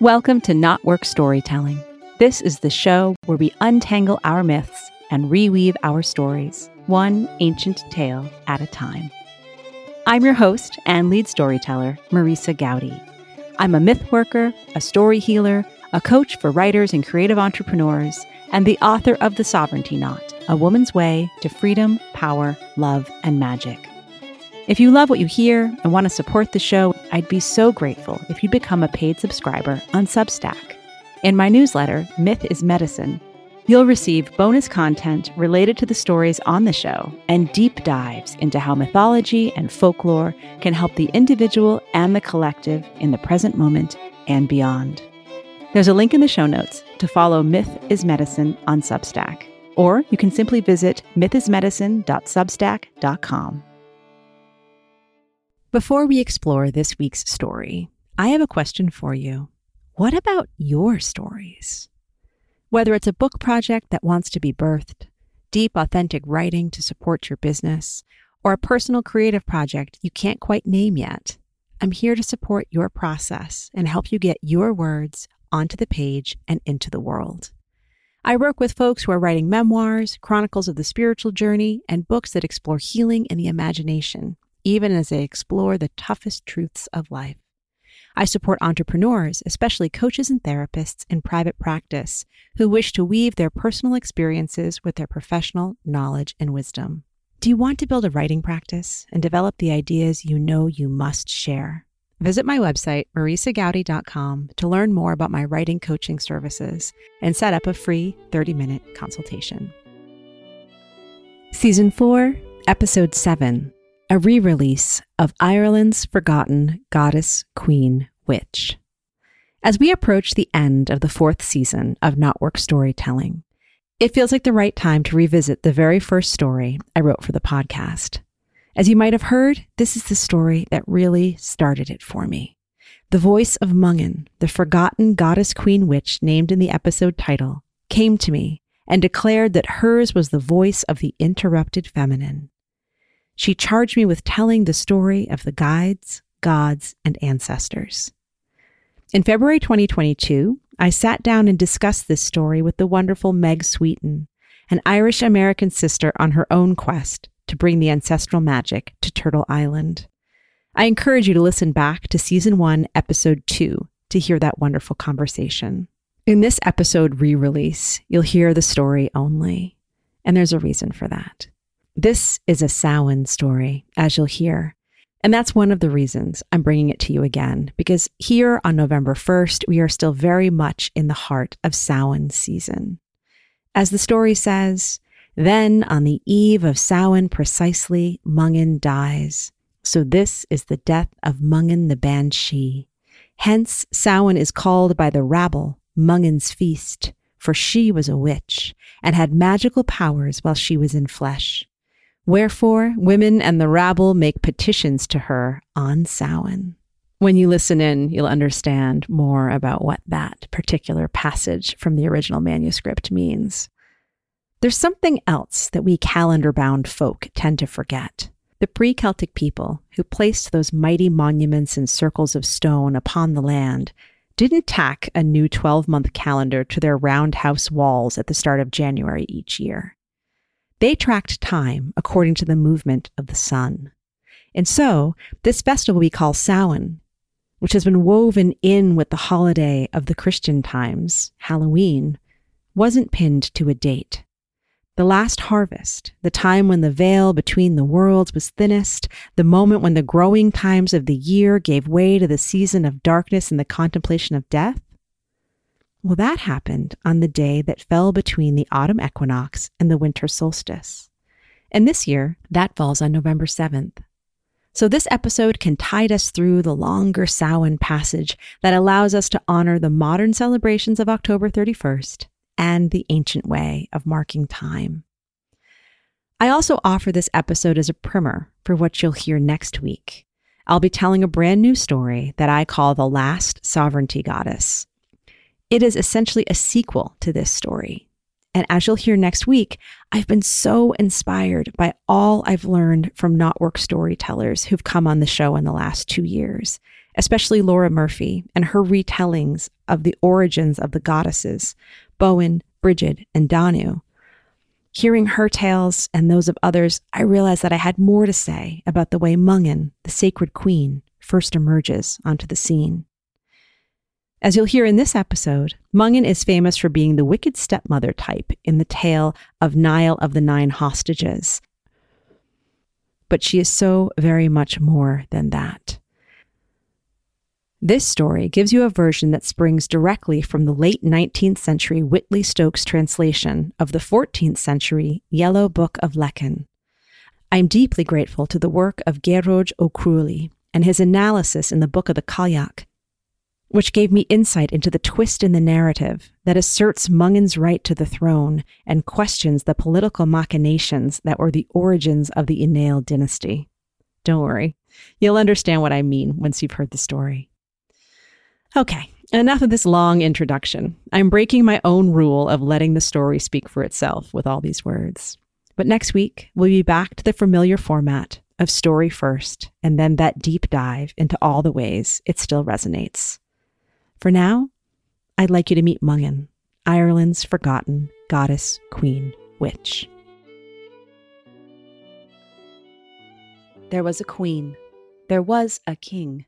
Welcome to KnotWork Storytelling. This is the show where we untangle our myths and reweave our stories, one ancient tale at a time. I'm your host and lead storyteller, Marisa Goudy. I'm a myth worker, a story healer, a coach for writers and creative entrepreneurs, and the author of The Sovereignty Knot A Woman's Way to Freedom, Power, Love, and Magic. If you love what you hear and want to support the show, I'd be so grateful if you become a paid subscriber on Substack. In my newsletter, Myth is Medicine, you'll receive bonus content related to the stories on the show and deep dives into how mythology and folklore can help the individual and the collective in the present moment and beyond. There's a link in the show notes to follow Myth is Medicine on Substack, or you can simply visit mythismedicine.substack.com. Before we explore this week's story, I have a question for you. What about your stories? Whether it's a book project that wants to be birthed, deep, authentic writing to support your business, or a personal creative project you can't quite name yet, I'm here to support your process and help you get your words onto the page and into the world. I work with folks who are writing memoirs, chronicles of the spiritual journey, and books that explore healing and the imagination even as they explore the toughest truths of life. I support entrepreneurs, especially coaches and therapists in private practice, who wish to weave their personal experiences with their professional knowledge and wisdom. Do you want to build a writing practice and develop the ideas you know you must share? Visit my website, marisagoudy.com, to learn more about my writing coaching services and set up a free 30 minute consultation. Season 4, Episode 7 a re release of Ireland's forgotten goddess queen witch. As we approach the end of the fourth season of KnotWork Storytelling, it feels like the right time to revisit the very first story I wrote for the podcast. As you might have heard, this is the story that really started it for me. The voice of Mongfind, the forgotten goddess queen witch named in the episode title, came to me and declared that hers was the voice of the interrupted feminine she charged me with telling the story of the guides, gods, and ancestors. In February 2022, I sat down and discussed this story with the wonderful Meg Sweeten, an Irish American sister on her own quest to bring the ancestral magic to Turtle Island. I encourage you to listen back to Season 1, Episode 2 to hear that wonderful conversation. In this episode re release, you'll hear the story only, and there's a reason for that. This is a Samhain story, as you'll hear. And that's one of the reasons I'm bringing it to you again, because here on November 1st, we are still very much in the heart of Samhain season. As the story says, then on the eve of Samhain precisely, Mongfind dies. So this is the death of Mongfind the Banshee. Hence, Samhain is called by the rabble Mongfind's feast, for she was a witch and had magical powers while she was in flesh. Wherefore, women and the rabble make petitions to her on Samhain. When you listen in, you'll understand more about what that particular passage from the original manuscript means. There's something else that we calendar bound folk tend to forget. The pre Celtic people who placed those mighty monuments and circles of stone upon the land didn't tack a new 12 month calendar to their roundhouse walls at the start of January each year. They tracked time according to the movement of the sun. And so, this festival we call Samhain, which has been woven in with the holiday of the Christian times, Halloween, wasn't pinned to a date. The last harvest, the time when the veil between the worlds was thinnest, the moment when the growing times of the year gave way to the season of darkness and the contemplation of death, well, that happened on the day that fell between the autumn equinox and the winter solstice. And this year, that falls on November 7th. So, this episode can tide us through the longer Samhain passage that allows us to honor the modern celebrations of October 31st and the ancient way of marking time. I also offer this episode as a primer for what you'll hear next week. I'll be telling a brand new story that I call The Last Sovereignty Goddess it is essentially a sequel to this story. And as you'll hear next week, I've been so inspired by all I've learned from KnotWork storytellers who've come on the show in the last two years, especially Laura Murphy and her retellings of the origins of the goddesses, Boann, Brigid, and Danu. Hearing her tales and those of others, I realized that I had more to say about the way Mongfind, the sacred queen, first emerges onto the scene. As you'll hear in this episode, Mongfind is famous for being the wicked stepmother type in the tale of Niall of the Nine Hostages. But she is so very much more than that. This story gives you a version that springs directly from the late 19th century Whitley Stokes translation of the 14th century Yellow Book of Lecan. I'm deeply grateful to the work of Gearóid Ó and his analysis in the Book of the Cailleach, which gave me insight into the twist in the narrative that asserts Mongfind's right to the throne and questions the political machinations that were the origins of the Uí Néill dynasty. Don't worry, you'll understand what I mean once you've heard the story. Okay, enough of this long introduction. I'm breaking my own rule of letting the story speak for itself with all these words. But next week, we'll be back to the familiar format of story first, and then that deep dive into all the ways it still resonates. For now, I'd like you to meet Mongfind, Ireland's forgotten goddess, queen, witch. There was a queen. There was a king.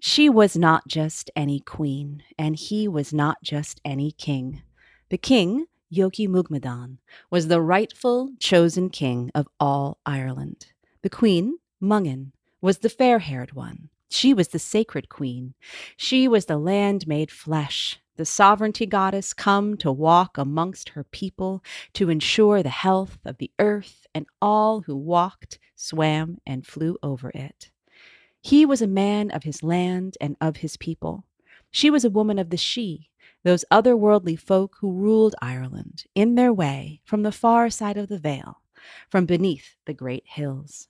She was not just any queen, and he was not just any king. The king, Eochaid Mugmedón, was the rightful chosen king of all Ireland. The queen, Mongfind, was the fair haired one. She was the sacred queen. She was the land made flesh, the sovereignty goddess come to walk amongst her people to ensure the health of the earth and all who walked, swam, and flew over it. He was a man of his land and of his people. She was a woman of the she, those otherworldly folk who ruled Ireland in their way from the far side of the Veil, from beneath the great hills.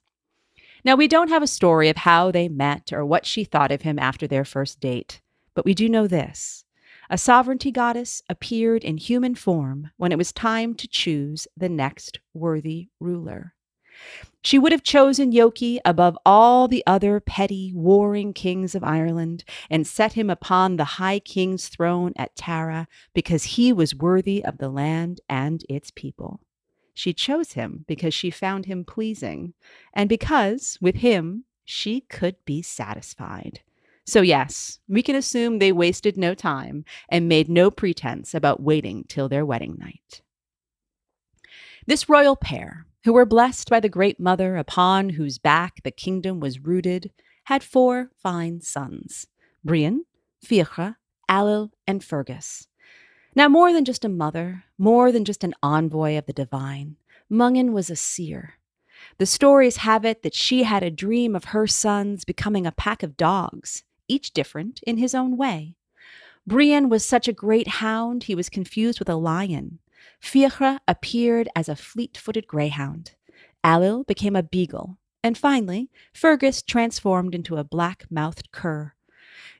Now, we don't have a story of how they met or what she thought of him after their first date, but we do know this. A sovereignty goddess appeared in human form when it was time to choose the next worthy ruler. She would have chosen Eochaid above all the other petty, warring kings of Ireland and set him upon the high king's throne at Tara because he was worthy of the land and its people. She chose him because she found him pleasing, and because, with him, she could be satisfied. So, yes, we can assume they wasted no time and made no pretense about waiting till their wedding night. This royal pair, who were blessed by the great mother upon whose back the kingdom was rooted, had four fine sons Brian, Fiachra, Ailill, and Fergus. Now, more than just a mother, more than just an envoy of the divine, Mongfind was a seer. The stories have it that she had a dream of her sons becoming a pack of dogs, each different in his own way. Brian was such a great hound, he was confused with a lion. Fiachra appeared as a fleet footed greyhound. Ailill became a beagle. And finally, Fergus transformed into a black mouthed cur.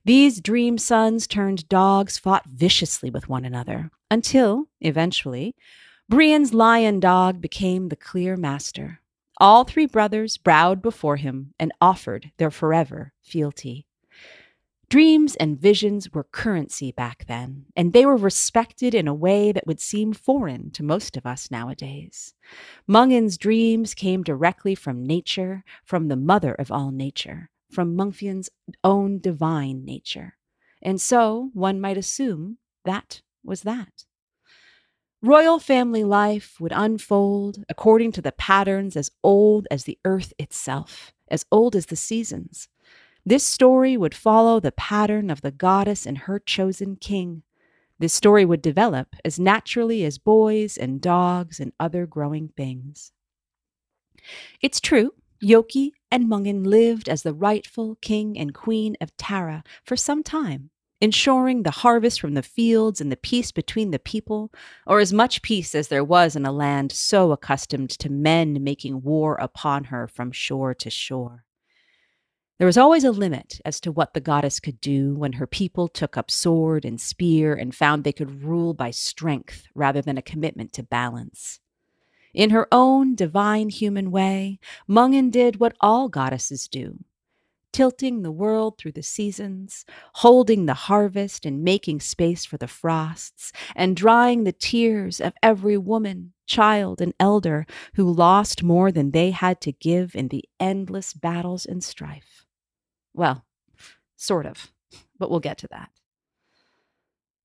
These dream sons turned dogs fought viciously with one another until, eventually, Brian's lion dog became the clear master. All three brothers bowed before him and offered their forever fealty. Dreams and visions were currency back then, and they were respected in a way that would seem foreign to most of us nowadays. Mongfind's dreams came directly from nature, from the mother of all nature, from Mongfind's own divine nature. And so one might assume that was that. Royal family life would unfold according to the patterns as old as the earth itself, as old as the seasons. This story would follow the pattern of the goddess and her chosen king. This story would develop as naturally as boys and dogs and other growing things. It's true, Eochaid and Mongfind lived as the rightful king and queen of Tara for some time, ensuring the harvest from the fields and the peace between the people, or as much peace as there was in a land so accustomed to men making war upon her from shore to shore. There was always a limit as to what the goddess could do when her people took up sword and spear and found they could rule by strength rather than a commitment to balance. In her own divine human way, Mongfind did what all goddesses do tilting the world through the seasons, holding the harvest and making space for the frosts, and drying the tears of every woman, child, and elder who lost more than they had to give in the endless battles and strife. Well, sort of, but we'll get to that.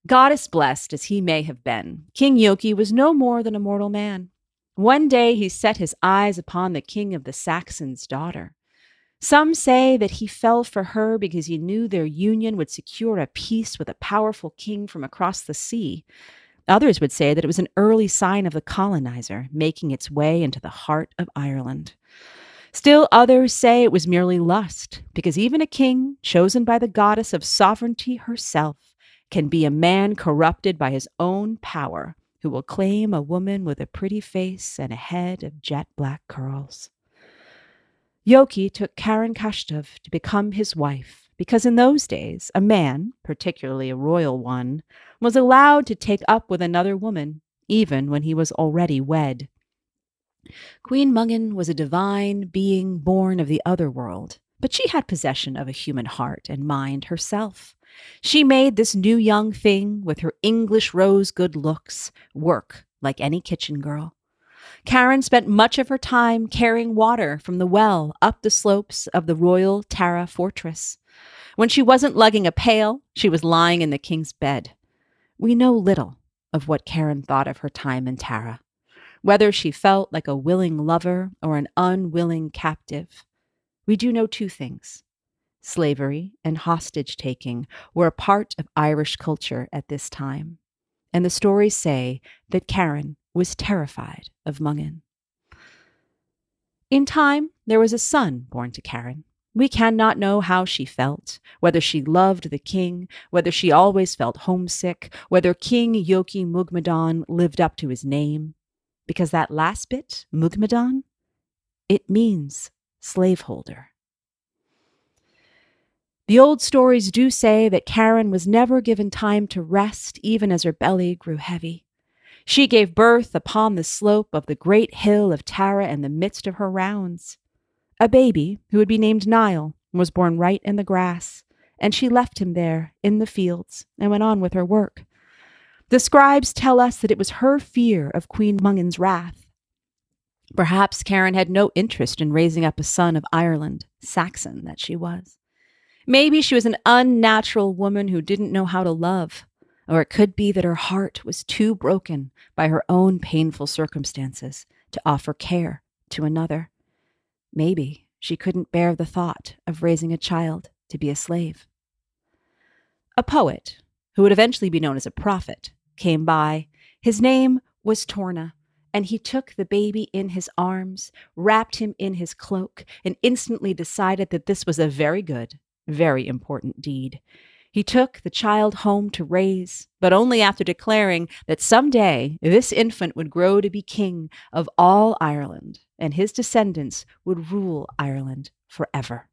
Goddess blessed as he may have been, King Eochaid was no more than a mortal man. One day he set his eyes upon the king of the Saxons' daughter. Some say that he fell for her because he knew their union would secure a peace with a powerful king from across the sea. Others would say that it was an early sign of the colonizer making its way into the heart of Ireland. Still, others say it was merely lust, because even a king, chosen by the goddess of sovereignty herself, can be a man corrupted by his own power who will claim a woman with a pretty face and a head of jet black curls. Eochaid took Cairenn Chasdub to become his wife because in those days a man, particularly a royal one, was allowed to take up with another woman, even when he was already wed. Queen Mongfind was a divine being born of the other world, but she had possession of a human heart and mind herself. She made this new young thing, with her English rose good looks, work like any kitchen girl. Cairenn spent much of her time carrying water from the well up the slopes of the royal Tara fortress. When she wasn't lugging a pail, she was lying in the king's bed. We know little of what Cairenn thought of her time in Tara, whether she felt like a willing lover or an unwilling captive. We do know two things. Slavery and hostage taking were a part of Irish culture at this time, and the stories say that Cairenn was terrified of Mongfind. In time, there was a son born to Cairenn. We cannot know how she felt, whether she loved the king, whether she always felt homesick, whether King Eochaid Mugmedón lived up to his name. Because that last bit, Mugmedón, it means slaveholder. The old stories do say that Cairenn was never given time to rest, even as her belly grew heavy. She gave birth upon the slope of the great hill of Tara in the midst of her rounds. A baby, who would be named Niall, was born right in the grass, and she left him there in the fields and went on with her work. The scribes tell us that it was her fear of Queen Mongfind's wrath. Perhaps Cairenn had no interest in raising up a son of Ireland, Saxon that she was. Maybe she was an unnatural woman who didn't know how to love. Or it could be that her heart was too broken by her own painful circumstances to offer care to another. Maybe she couldn't bear the thought of raising a child to be a slave. A poet, who would eventually be known as a prophet, came by. His name was Torna, and he took the baby in his arms, wrapped him in his cloak, and instantly decided that this was a very good, very important deed. He took the child home to raise, but only after declaring that someday this infant would grow to be king of all Ireland, and his descendants would rule Ireland forever.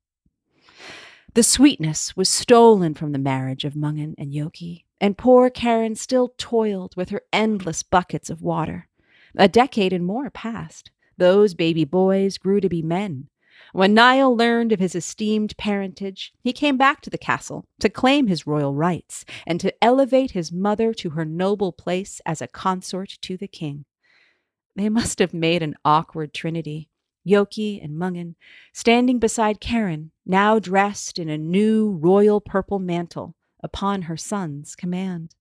The sweetness was stolen from the marriage of Mongfind and Eochaid, and poor Cairenn still toiled with her endless buckets of water. A decade and more passed. Those baby boys grew to be men, when Niall learned of his esteemed parentage, he came back to the castle to claim his royal rights and to elevate his mother to her noble place as a consort to the king. They must have made an awkward trinity, Eochaid and Mongfind, standing beside Cairenn, now dressed in a new royal purple mantle upon her son's command.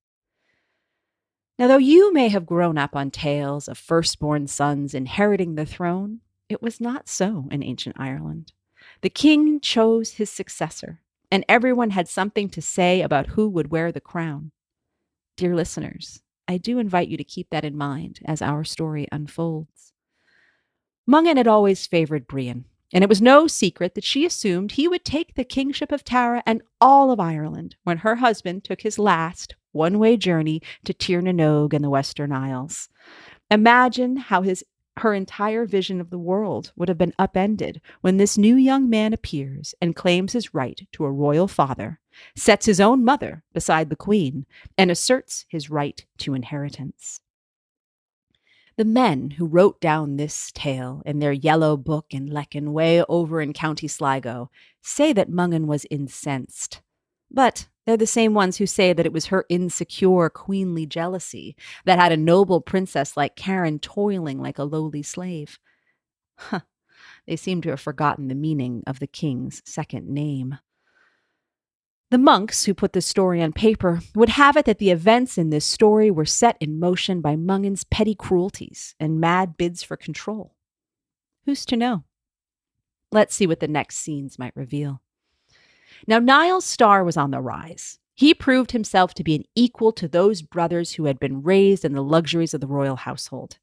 Now, though you may have grown up on tales of firstborn sons inheriting the throne, it was not so in ancient Ireland. The king chose his successor, and everyone had something to say about who would wear the crown. Dear listeners, I do invite you to keep that in mind as our story unfolds. Mongfind had always favored Brian, and it was no secret that she assumed he would take the kingship of Tara and all of Ireland when her husband took his last one way journey to Tir na nOg in the Western Isles. Imagine how his her entire vision of the world would have been upended when this new young man appears and claims his right to a royal father, sets his own mother beside the queen, and asserts his right to inheritance. The men who wrote down this tale in their yellow book in Lecan way over in County Sligo say that Mongfind was incensed. But they're the same ones who say that it was her insecure queenly jealousy that had a noble princess like Cairenn toiling like a lowly slave. Huh. They seem to have forgotten the meaning of the king's second name. The monks who put the story on paper would have it that the events in this story were set in motion by Mongfind's petty cruelties and mad bids for control. Who's to know? Let's see what the next scenes might reveal. Now, Niall's star was on the rise. He proved himself to be an equal to those brothers who had been raised in the luxuries of the royal household.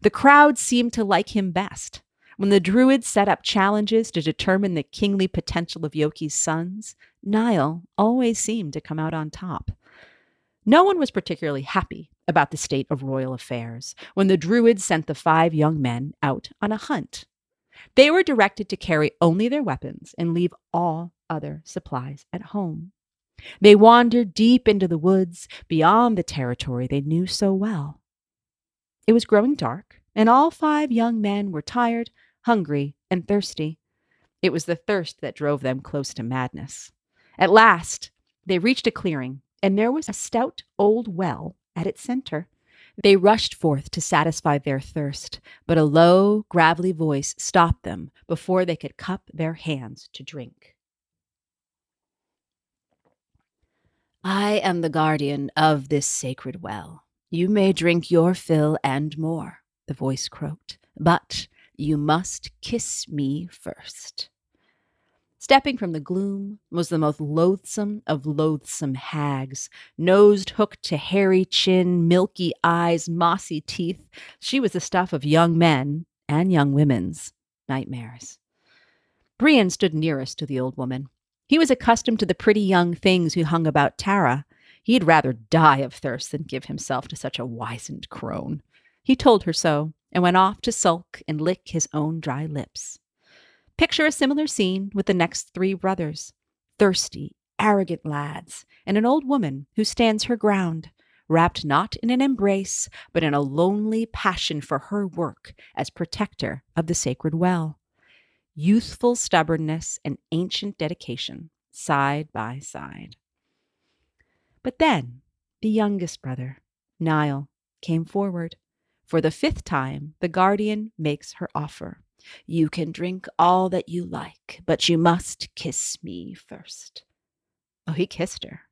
The crowd seemed to like him best. When the Druids set up challenges to determine the kingly potential of Eochaid's sons, Niall always seemed to come out on top. No one was particularly happy about the state of royal affairs when the Druids sent the five young men out on a hunt. They were directed to carry only their weapons and leave all other supplies at home. They wandered deep into the woods beyond the territory they knew so well. It was growing dark, and all five young men were tired hungry, and thirsty. It was the thirst that drove them close to madness. At last, they reached a clearing, and there was a stout old well at its center. They rushed forth to satisfy their thirst, but a low, gravelly voice stopped them before they could cup their hands to drink. I am the guardian of this sacred well. You may drink your fill and more, the voice croaked, but you must kiss me first. Stepping from the gloom was the most loathsome of loathsome hags, nosed hooked to hairy chin, milky eyes, mossy teeth. She was the stuff of young men and young women's nightmares. Brian stood nearest to the old woman. He was accustomed to the pretty young things who hung about Tara. He'd rather die of thirst than give himself to such a wizened crone. He told her so, and went off to sulk and lick his own dry lips. Picture a similar scene with the next three brothers thirsty, arrogant lads, and an old woman who stands her ground, wrapped not in an embrace, but in a lonely passion for her work as protector of the sacred well. Youthful stubbornness and ancient dedication, side by side. But then the youngest brother, Niall, came forward. For the fifth time, the guardian makes her offer. You can drink all that you like, but you must kiss me first. Oh, he kissed her.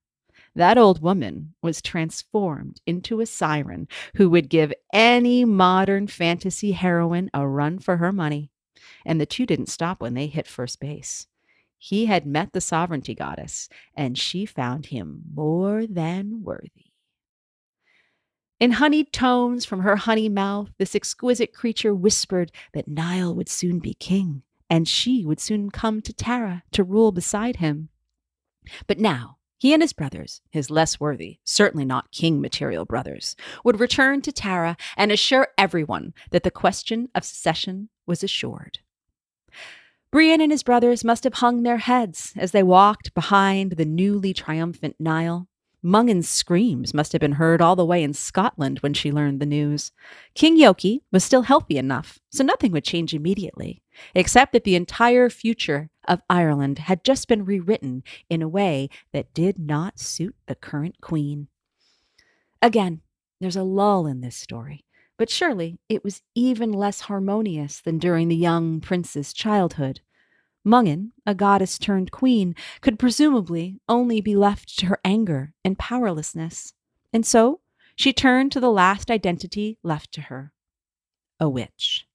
That old woman was transformed into a siren who would give any modern fantasy heroine a run for her money. And the two didn't stop when they hit first base. He had met the sovereignty goddess, and she found him more than worthy. In honeyed tones from her honey mouth, this exquisite creature whispered that Niall would soon be king, and she would soon come to Tara to rule beside him. But now, he and his brothers, his less worthy, certainly not king material brothers, would return to Tara and assure everyone that the question of succession was assured. Brian and his brothers must have hung their heads as they walked behind the newly triumphant Niall. Mongfind's screams must have been heard all the way in Scotland when she learned the news. King Eochaid was still healthy enough, so nothing would change immediately, except that the entire future of Ireland had just been rewritten in a way that did not suit the current queen. Again, there's a lull in this story, but surely it was even less harmonious than during the young prince's childhood. Mongfind, a goddess turned queen, could presumably only be left to her anger and powerlessness. And so she turned to the last identity left to her a witch.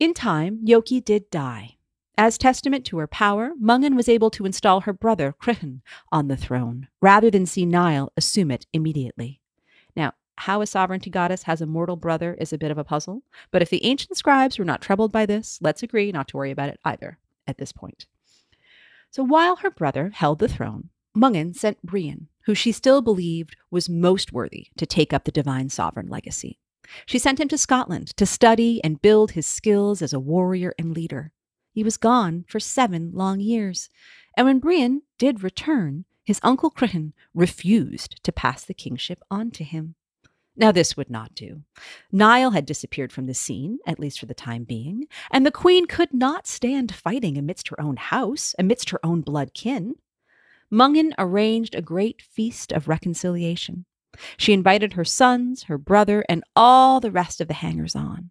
In time, Eochaid did die. As testament to her power, Mongfind was able to install her brother, Cruichen, on the throne, rather than see Niall assume it immediately. How a sovereignty goddess has a mortal brother is a bit of a puzzle, but if the ancient scribes were not troubled by this, let's agree not to worry about it either at this point. So while her brother held the throne, Mongfind sent Brian, who she still believed was most worthy to take up the divine sovereign legacy. She sent him to Scotland to study and build his skills as a warrior and leader. He was gone for seven long years, and when Brian did return, his uncle Cruichen refused to pass the kingship on to him. Now, this would not do. Niall had disappeared from the scene, at least for the time being, and the queen could not stand fighting amidst her own house, amidst her own blood kin. Mongfind arranged a great feast of reconciliation. She invited her sons, her brother, and all the rest of the hangers on.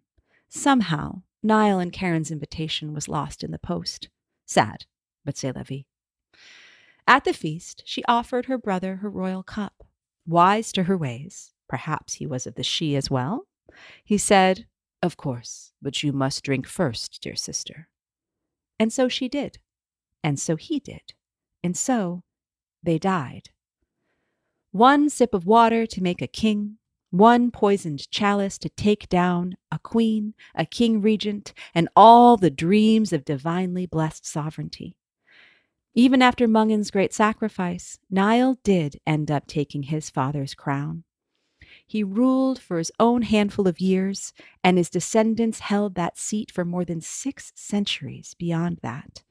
Somehow, Niall and Cairenn's invitation was lost in the post. Sad, but c'est la vie. At the feast, she offered her brother her royal cup. Wise to her ways, Perhaps he was of the sídhe as well. He said, Of course, but you must drink first, dear sister. And so she did. And so he did. And so they died. One sip of water to make a king, one poisoned chalice to take down a queen, a king regent, and all the dreams of divinely blessed sovereignty. Even after Mongfind's great sacrifice, Niall did end up taking his father's crown. He ruled for his own handful of years, and his descendants held that seat for more than six centuries beyond that.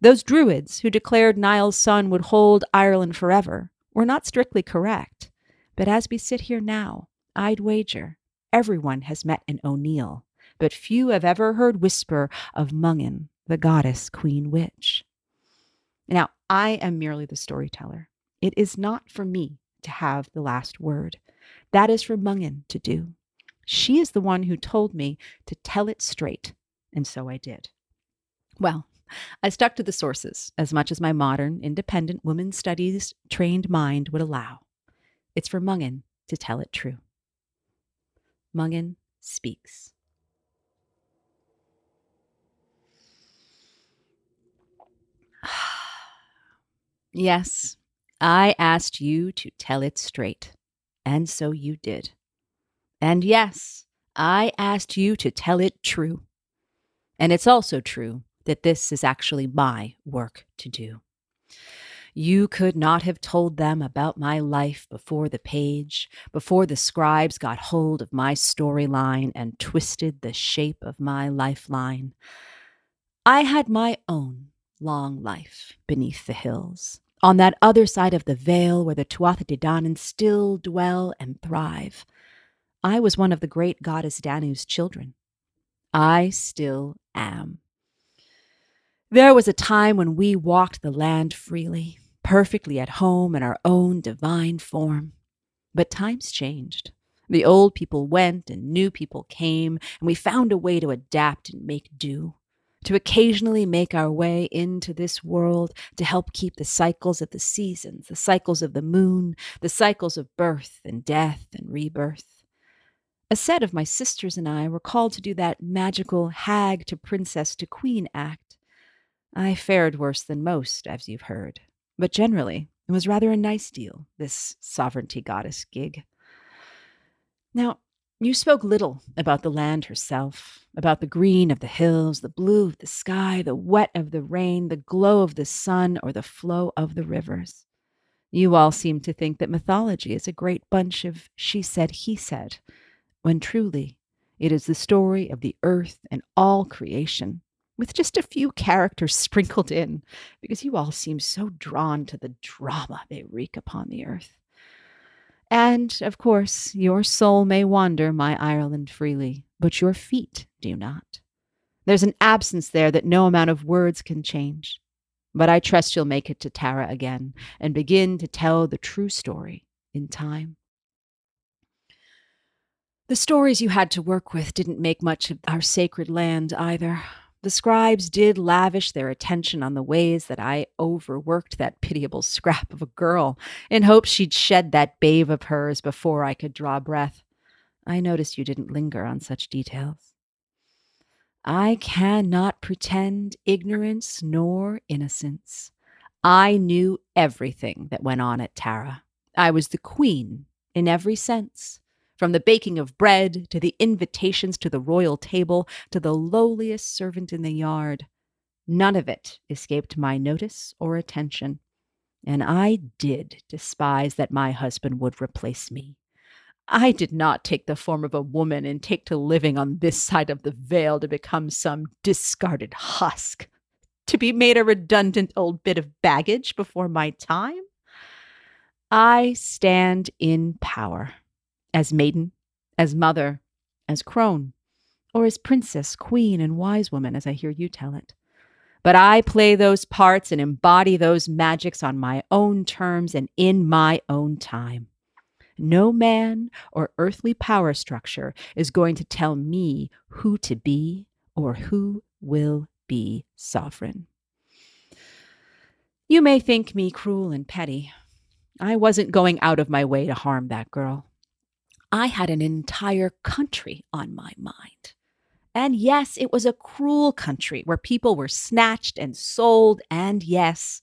Those Druids who declared Niall's son would hold Ireland forever were not strictly correct, but as we sit here now, I'd wager everyone has met an O'Neill, but few have ever heard whisper of Mongfind, the goddess queen witch. Now, I am merely the storyteller. It is not for me to have the last word. That is for Mongfind to do. She is the one who told me to tell it straight, and so I did. Well, I stuck to the sources as much as my modern, independent woman studies trained mind would allow. It's for Mongfind to tell it true. Mongfind speaks. yes, I asked you to tell it straight. And so you did. And yes, I asked you to tell it true. And it's also true that this is actually my work to do. You could not have told them about my life before the page, before the scribes got hold of my storyline and twisted the shape of my lifeline. I had my own long life beneath the hills, on that other side of the veil where the Tuatha De Danann still dwell and thrive. I was one of the great goddess Danu's children. I still am. There was a time when we walked the land freely, perfectly at home in our own divine form. But times changed. The old people went and new people came, and we found a way to adapt and make do to occasionally make our way into this world to help keep the cycles of the seasons, the cycles of the moon, the cycles of birth and death and rebirth. A set of my sisters and I were called to do that magical hag to princess to queen act. I fared worse than most, as you've heard, but generally it was rather a nice deal, this sovereignty goddess gig. Now, you spoke little about the land herself, about the green of the hills, the blue of the sky, the wet of the rain, the glow of the sun, or the flow of the rivers. You all seem to think that mythology is a great bunch of she said, he said, when truly it is the story of the earth and all creation, with just a few characters sprinkled in, because you all seem so drawn to the drama they wreak upon the earth. And, of course, your soul may wander my Ireland freely, but your feet do not. There's an absence there that no amount of words can change. But I trust you'll make it to Tara again and begin to tell the true story in time. The stories you had to work with didn't make much of our sacred land either. The scribes did lavish their attention on the ways that I overworked that pitiable scrap of a girl in hopes she'd shed that babe of hers before I could draw breath. I noticed you didn't linger on such details. I cannot pretend ignorance nor innocence. I knew everything that went on at Tara. I was the queen in every sense. From the baking of bread to the invitations to the royal table to the lowliest servant in the yard, none of it escaped my notice or attention. And I did despise that my husband would replace me. I did not take the form of a woman and take to living on this side of the veil to become some discarded husk, to be made a redundant old bit of baggage before my time. I stand in power as maiden, as mother, as crone, or as princess, queen, and wise woman, as I hear you tell it. But I play those parts and embody those magics on my own terms and in my own time. No man or earthly power structure is going to tell me who to be or who will be sovereign. You may think me cruel and petty. I wasn't going out of my way to harm that girl. I had an entire country on my mind. And yes, it was a cruel country where people were snatched and sold and, yes,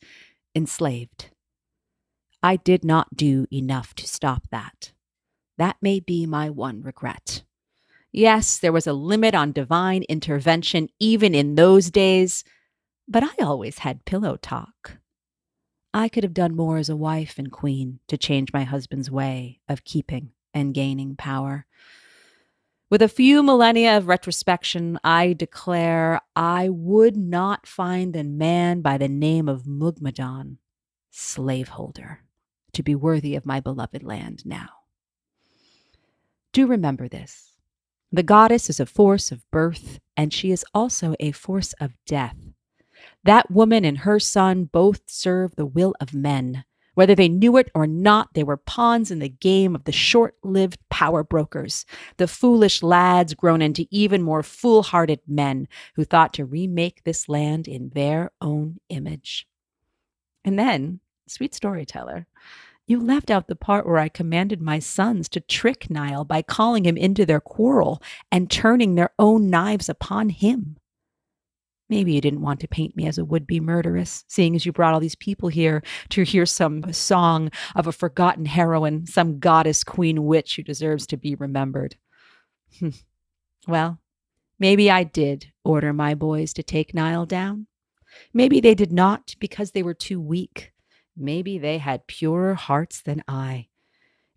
enslaved. I did not do enough to stop that. That may be my one regret. Yes, there was a limit on divine intervention even in those days, but I always had pillow talk. I could have done more as a wife and queen to change my husband's way of keeping and gaining power. With a few millennia of retrospection, I declare I would not find a man by the name of Mugmedón, slaveholder, to be worthy of my beloved land now. Do remember this. The goddess is a force of birth, and she is also a force of death. That woman and her son both serve the will of men, whether they knew it or not, they were pawns in the game of the short lived power brokers, the foolish lads grown into even more foolhardy men who thought to remake this land in their own image. And then, sweet storyteller, you left out the part where I commanded my sons to trick Niall by calling him into their quarrel and turning their own knives upon him. Maybe you didn't want to paint me as a would be murderess, seeing as you brought all these people here to hear some song of a forgotten heroine, some goddess queen witch who deserves to be remembered. Hmm. well, maybe I did order my boys to take Niall down. Maybe they did not because they were too weak. Maybe they had purer hearts than I.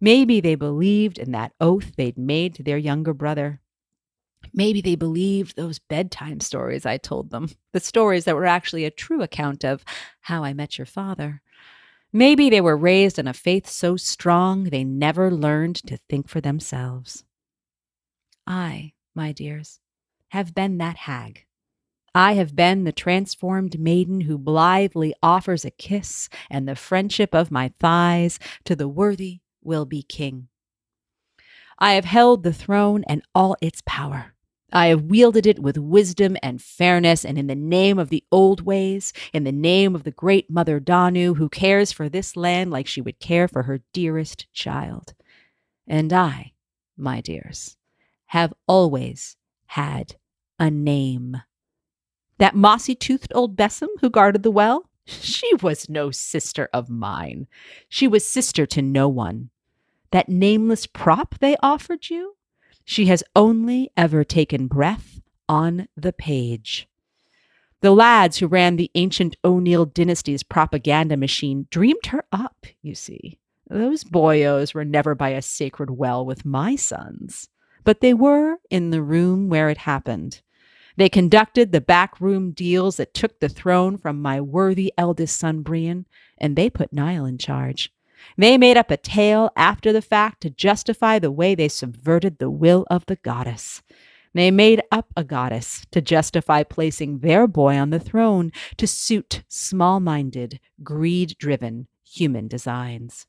Maybe they believed in that oath they'd made to their younger brother. Maybe they believed those bedtime stories I told them, the stories that were actually a true account of how I met your father. Maybe they were raised in a faith so strong they never learned to think for themselves. I, my dears, have been that hag. I have been the transformed maiden who blithely offers a kiss and the friendship of my thighs to the worthy will be king. I have held the throne and all its power. I have wielded it with wisdom and fairness, and in the name of the old ways, in the name of the great mother Danu, who cares for this land like she would care for her dearest child. And I, my dears, have always had a name. That mossy toothed old besom who guarded the well, she was no sister of mine. She was sister to no one. That nameless prop they offered you, she has only ever taken breath on the page. The lads who ran the ancient O'Neill dynasty's propaganda machine dreamed her up, you see. Those boyos were never by a sacred well with my sons, but they were in the room where it happened. They conducted the backroom deals that took the throne from my worthy eldest son Brian, and they put Niall in charge. They made up a tale after the fact to justify the way they subverted the will of the goddess. They made up a goddess to justify placing their boy on the throne to suit small minded, greed driven human designs.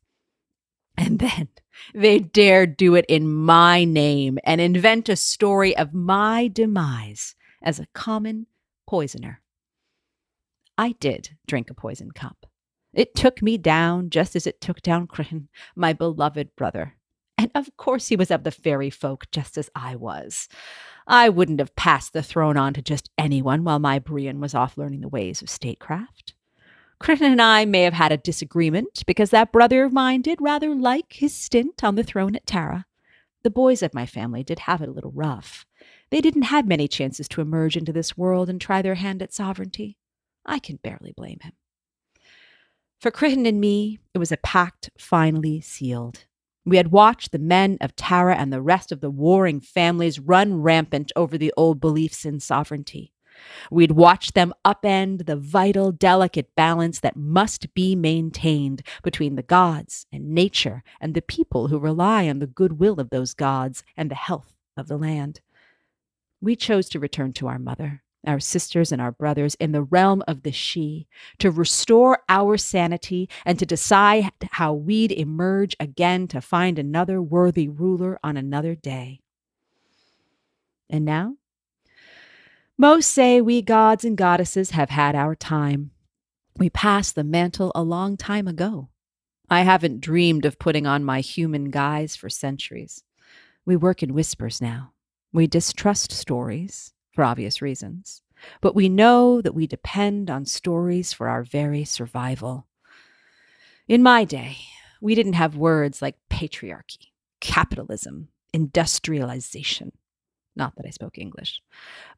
And then they dared do it in my name and invent a story of my demise as a common poisoner. I did drink a poison cup. It took me down just as it took down Cruichen, my beloved brother. And of course, he was of the fairy folk, just as I was. I wouldn't have passed the throne on to just anyone while my Brian was off learning the ways of statecraft. Cruichen and I may have had a disagreement because that brother of mine did rather like his stint on the throne at Tara. The boys of my family did have it a little rough. They didn't have many chances to emerge into this world and try their hand at sovereignty. I can barely blame him. For Cruichen and me, it was a pact finally sealed. We had watched the men of Tara and the rest of the warring families run rampant over the old beliefs in sovereignty. We'd watched them upend the vital, delicate balance that must be maintained between the gods and nature and the people who rely on the goodwill of those gods and the health of the land. We chose to return to our mother, our sisters, and our brothers in the realm of the sídhe, to restore our sanity and to decide how we'd emerge again to find another worthy ruler on another day. And now most say we gods and goddesses have had our time. We passed the mantle a long time ago. I haven't dreamed of putting on my human guise for centuries. We work in whispers now. We distrust stories, for obvious reasons, but we know that we depend on stories for our very survival. In my day, we didn't have words like patriarchy, capitalism, industrialization. Not that I spoke English.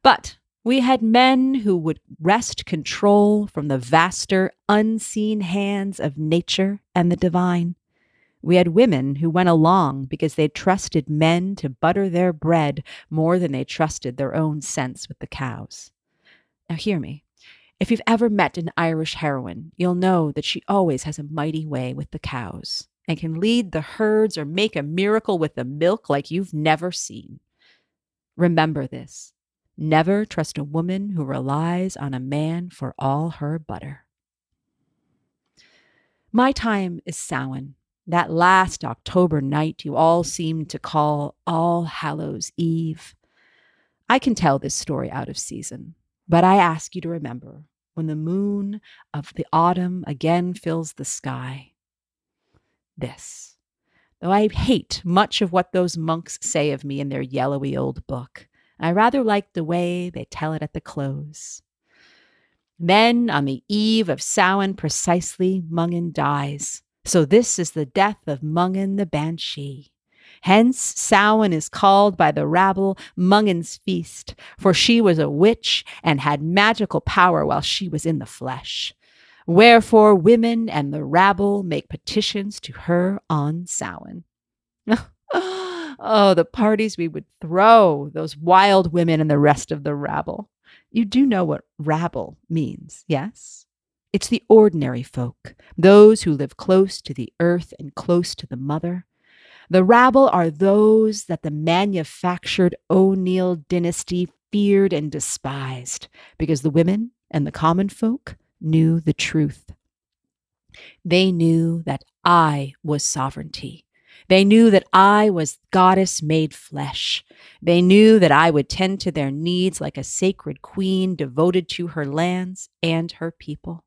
But we had men who would wrest control from the vaster, unseen hands of nature and the divine. We had women who went along because they trusted men to butter their bread more than they trusted their own sense with the cows. Now, hear me. If you've ever met an Irish heroine, you'll know that she always has a mighty way with the cows and can lead the herds or make a miracle with the milk like you've never seen. Remember this Never trust a woman who relies on a man for all her butter. My time is Samhain, that last October night you all seemed to call All Hallows Eve. I can tell this story out of season, but I ask you to remember when the moon of the autumn again fills the sky. This, though I hate much of what those monks say of me in their yellowy old book, I rather like the way they tell it at the close. Then, on the eve of Samhain precisely, Mongfind dies. So this is the death of Mongfind the Banshee. Hence, Samhain is called by the rabble Mongfind's feast, for she was a witch and had magical power while she was in the flesh. Wherefore, women and the rabble make petitions to her on Samhain. Oh, the parties we would throw, those wild women and the rest of the rabble. You do know what rabble means, yes? It's the ordinary folk, those who live close to the earth and close to the mother. The rabble are those that the manufactured O'Neill dynasty feared and despised because the women and the common folk knew the truth. They knew that I was sovereignty they knew that I was goddess made flesh. They knew that I would tend to their needs like a sacred queen devoted to her lands and her people.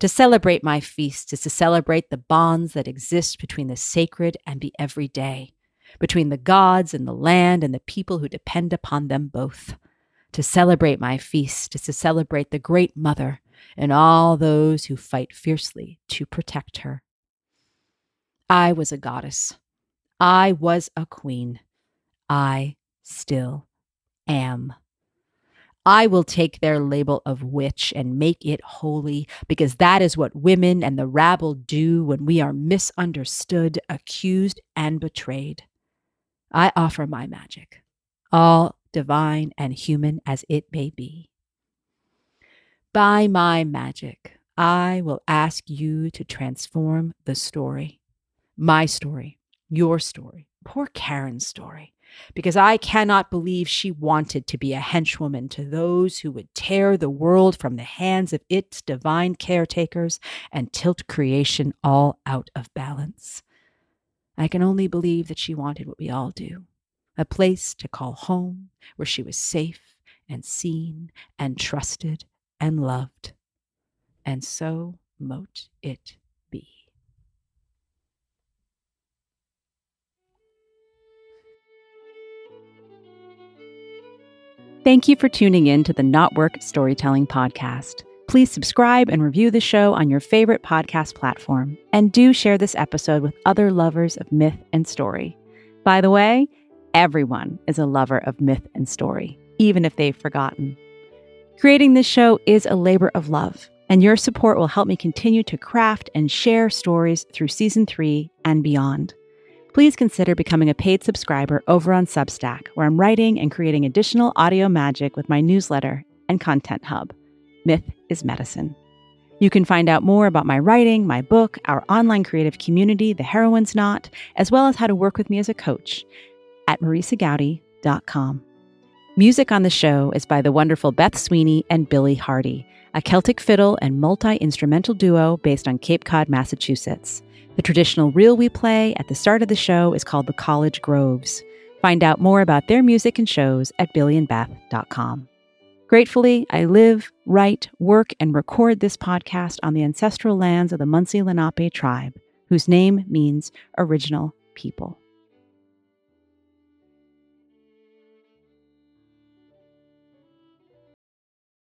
To celebrate my feast is to celebrate the bonds that exist between the sacred and the everyday, between the gods and the land and the people who depend upon them both. To celebrate my feast is to celebrate the Great Mother and all those who fight fiercely to protect her. I was a goddess. I was a queen. I still am. I will take their label of witch and make it holy because that is what women and the rabble do when we are misunderstood, accused, and betrayed. I offer my magic, all divine and human as it may be. By my magic, I will ask you to transform the story my story, your story, poor Cairenn's story, because I cannot believe she wanted to be a henchwoman to those who would tear the world from the hands of its divine caretakers and tilt creation all out of balance. I can only believe that she wanted what we all do a place to call home where she was safe and seen and trusted and loved. And so mote it Thank you for tuning in to the KnotWork Storytelling Podcast. Please subscribe and review the show on your favorite podcast platform. And do share this episode with other lovers of myth and story. By the way, everyone is a lover of myth and story, even if they've forgotten. Creating this show is a labor of love, and your support will help me continue to craft and share stories through season three and beyond please consider becoming a paid subscriber over on Substack, where I'm writing and creating additional audio magic with my newsletter and content hub. Myth is Medicine. You can find out more about my writing, my book, our online creative community, The Heroine's Knot, as well as how to work with me as a coach at marisagoudy.com. Music on the show is by the wonderful Beth Sweeney and Billy Hardy, a Celtic fiddle and multi instrumental duo based on Cape Cod, Massachusetts. The traditional reel we play at the start of the show is called the College Groves. Find out more about their music and shows at billyandbeth.com. Gratefully, I live, write, work, and record this podcast on the ancestral lands of the Munsee Lenape tribe, whose name means original people.